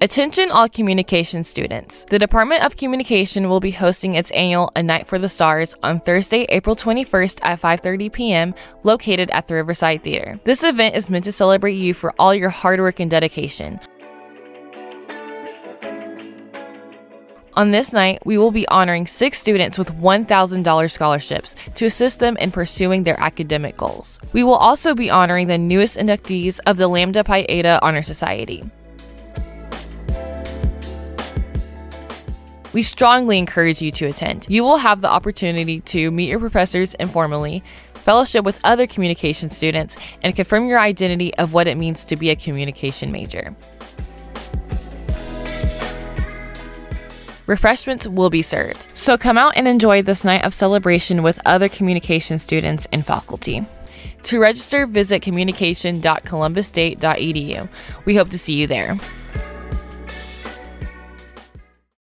Attention all communication students. The Department of Communication will be hosting its annual A Night for the Stars on Thursday, April 21st at 5:30 p.m. located at the Riverside Theater. This event is meant to celebrate you for all your hard work and dedication. On this night, we will be honoring six students with $1,000 scholarships to assist them in pursuing their academic goals. We will also be honoring the newest inductees of the Lambda Pi Eta Honor Society. We strongly encourage you to attend. You will have the opportunity to meet your professors informally, fellowship with other communication students, and confirm your identity of what it means to be a communication major. Refreshments will be served, so come out and enjoy this night of celebration with other communication students and faculty. To register, visit communication.columbusState.edu. We hope to see you there.